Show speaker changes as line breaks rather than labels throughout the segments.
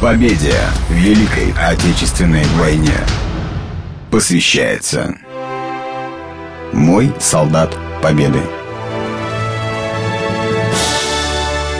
Победе в Великой Отечественной войне посвящается Мой солдат Победы.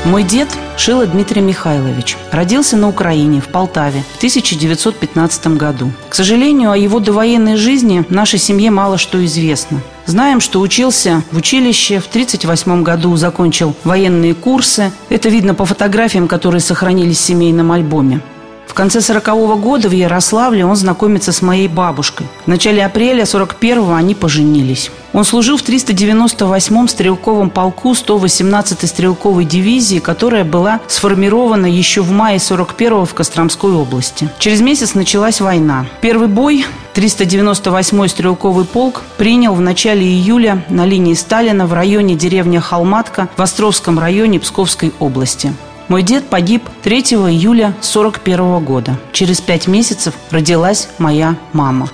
Мой дед Шила Дмитрий Михайлович родился на Украине, в Полтаве, в 1915 году. К сожалению, о его довоенной жизни нашей семье мало что известно. Знаем, что учился в училище, в 1938 году закончил военные курсы. Это видно по фотографиям, которые сохранились в семейном альбоме. В конце 40-го года в Ярославле он знакомится с моей бабушкой. В начале апреля 41-го они поженились. Он служил в 398-м стрелковом полку 118-й стрелковой дивизии, которая была сформирована еще в мае 41-го в Костромской области. Через месяц началась война. Первый бой 398-й стрелковый полк принял в начале июля на линии Сталина в районе деревня Халматка в Островском районе Псковской области. Мой дед погиб 3 июля 41 года. Через пять месяцев родилась моя мама.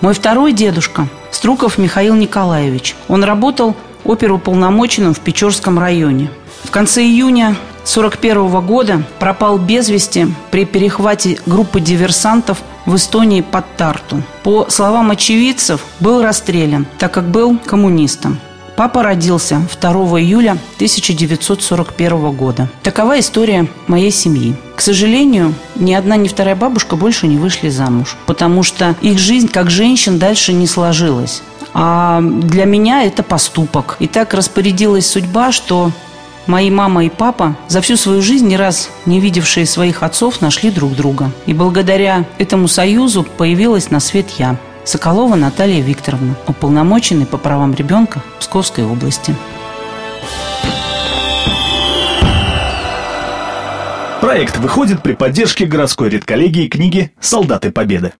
Мой второй дедушка – Струков Михаил Николаевич. Он работал оперуполномоченным в Печорском районе. В конце июня 1941 года пропал без вести при перехвате группы диверсантов в Эстонии под Тарту. По словам очевидцев, был расстрелян, так как был коммунистом. Папа родился 2 июля 1941 года. Такова история моей семьи. К сожалению, ни одна, ни вторая бабушка больше не вышли замуж, потому что их жизнь как женщин дальше не сложилась. А для меня это поступок. И так распорядилась судьба, что мои мама и папа, за всю свою жизнь ни раз не видевшие своих отцов, нашли друг друга. И благодаря этому союзу появилась на свет я. Соколова Наталья Викторовна, уполномоченный по правам ребенка Псковской области.
Проект выходит при поддержке городской редколлегии книги «Солдаты Победы».